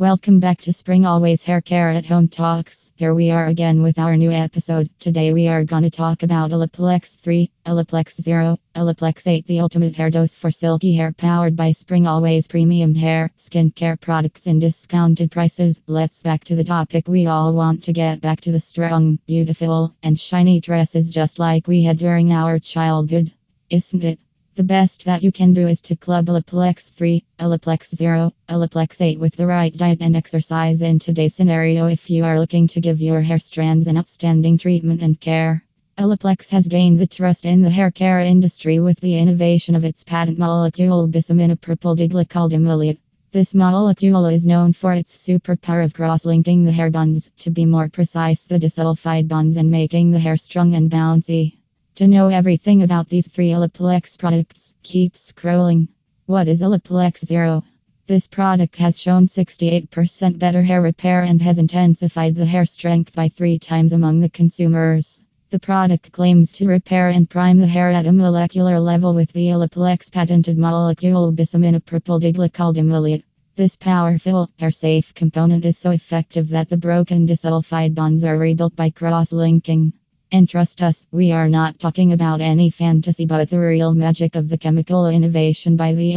Welcome back to Spring Always Hair Care at Home Talks. Here we are again with our new episode. Today we are to talk about Olaplex 3, Olaplex 0, Olaplex 8, the ultimate hair dose for silky hair powered by Spring Always Premium Hair Skincare products in discounted prices. Let's back to the topic. We all want to get back to the strong, beautiful, and shiny dresses just like we had during our childhood. Isn't it? The best that you can do is to club Olaplex 3, Olaplex 0, Olaplex 8 with the right diet and exercise in today's scenario if you are looking to give your hair strands an outstanding treatment and care. Olaplex has gained the trust in the hair care industry with the innovation of its patent molecule bisaminopropyl This molecule is known for its superpower of cross-linking the hair bonds, to be more precise the disulfide bonds and making the hair strong and bouncy. To know everything about these three Olaplex products, keep scrolling. What is Olaplex Zero? This product has shown 68% better hair repair and has intensified the hair strength by three times among the consumers. The product claims to repair and prime the hair at a molecular level with the Olaplex patented molecule bisaminopropyl This powerful, hair-safe component is so effective that the broken disulfide bonds are rebuilt by cross-linking. And trust us, we are not talking about any fantasy but the real magic of the chemical innovation by the.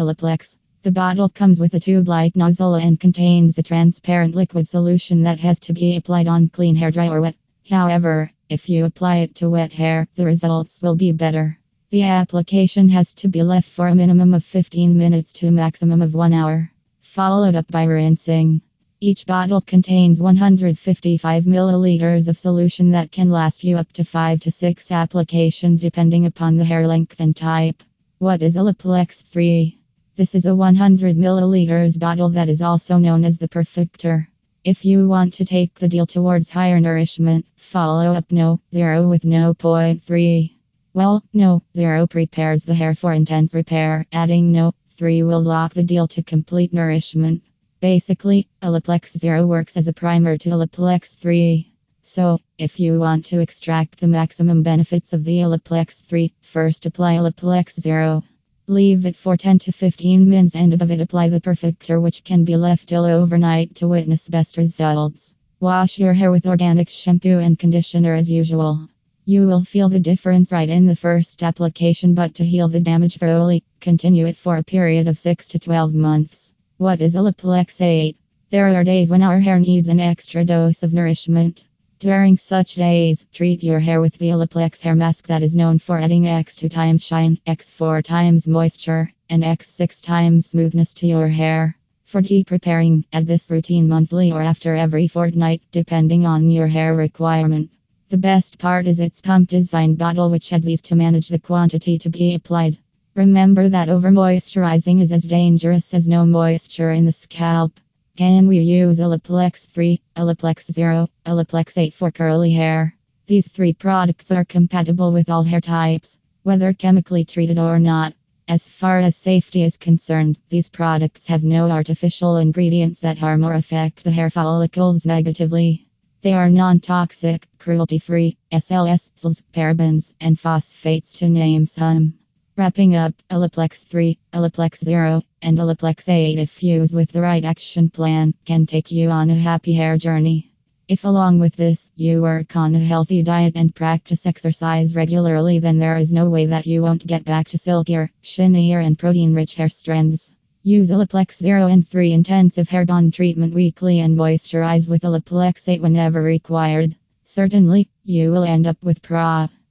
The bottle comes with a tube like nozzle and contains a transparent liquid solution that has to be applied on clean hair, dry or wet. However, if you apply it to wet hair, the results will be better. The application has to be left for a minimum of 15 minutes to a maximum of 1 hour, followed up by rinsing. Each bottle contains 155 milliliters of solution that can last you up to 5 to 6 applications depending upon the hair length and type. What is Olaplex 3? This is a 100 milliliters bottle that is also known as the Perfector. If you want to take the deal towards higher nourishment, follow up No Zero with No Point 3. Well, No Zero prepares the hair for intense repair, adding No 3 will lock the deal to complete nourishment. Basically, Olaplex Zero works as a primer to Olaplex 3. So, if you want to extract the maximum benefits of the Olaplex 3, first apply Olaplex Zero. Leave it for 10 to 15 minutes and above it apply the Perfector which can be left till overnight to witness best results. Wash your hair with organic shampoo and conditioner as usual. You will feel the difference right in the first application but to heal the damage thoroughly, continue it for a period of 6 to 12 months. What is Olaplex 8? There are days when our hair needs an extra dose of nourishment. During such days, treat your hair with the Olaplex hair mask that is known for adding X2 times shine, X4 times moisture, and X6 times smoothness to your hair. For deep repairing, add this routine monthly or after every fortnight, depending on your hair requirement. The best part is its pump design bottle, which adds ease to manage the quantity to be applied. Remember that over moisturizing is as dangerous as no moisture in the scalp. Can we use Olaplex 3, Olaplex 0, Olaplex 8 for curly hair? These three products are compatible with all hair types, whether chemically treated or not. As far as safety is concerned, these products have no artificial ingredients that harm or affect the hair follicles negatively. They are non toxic, cruelty free, SLS, parabens, and phosphates to name some. Wrapping up, Olaplex 3, Olaplex 0, and Olaplex 8 if used with the right action plan can take you on a happy hair journey. If along with this, you work on a healthy diet and practice exercise regularly then there is no way that you won't get back to silkier, shinier and protein-rich hair strands. Use Olaplex 0 and 3 intensive hair bond treatment weekly and moisturize with Olaplex 8 whenever required. Certainly, you will end up with pra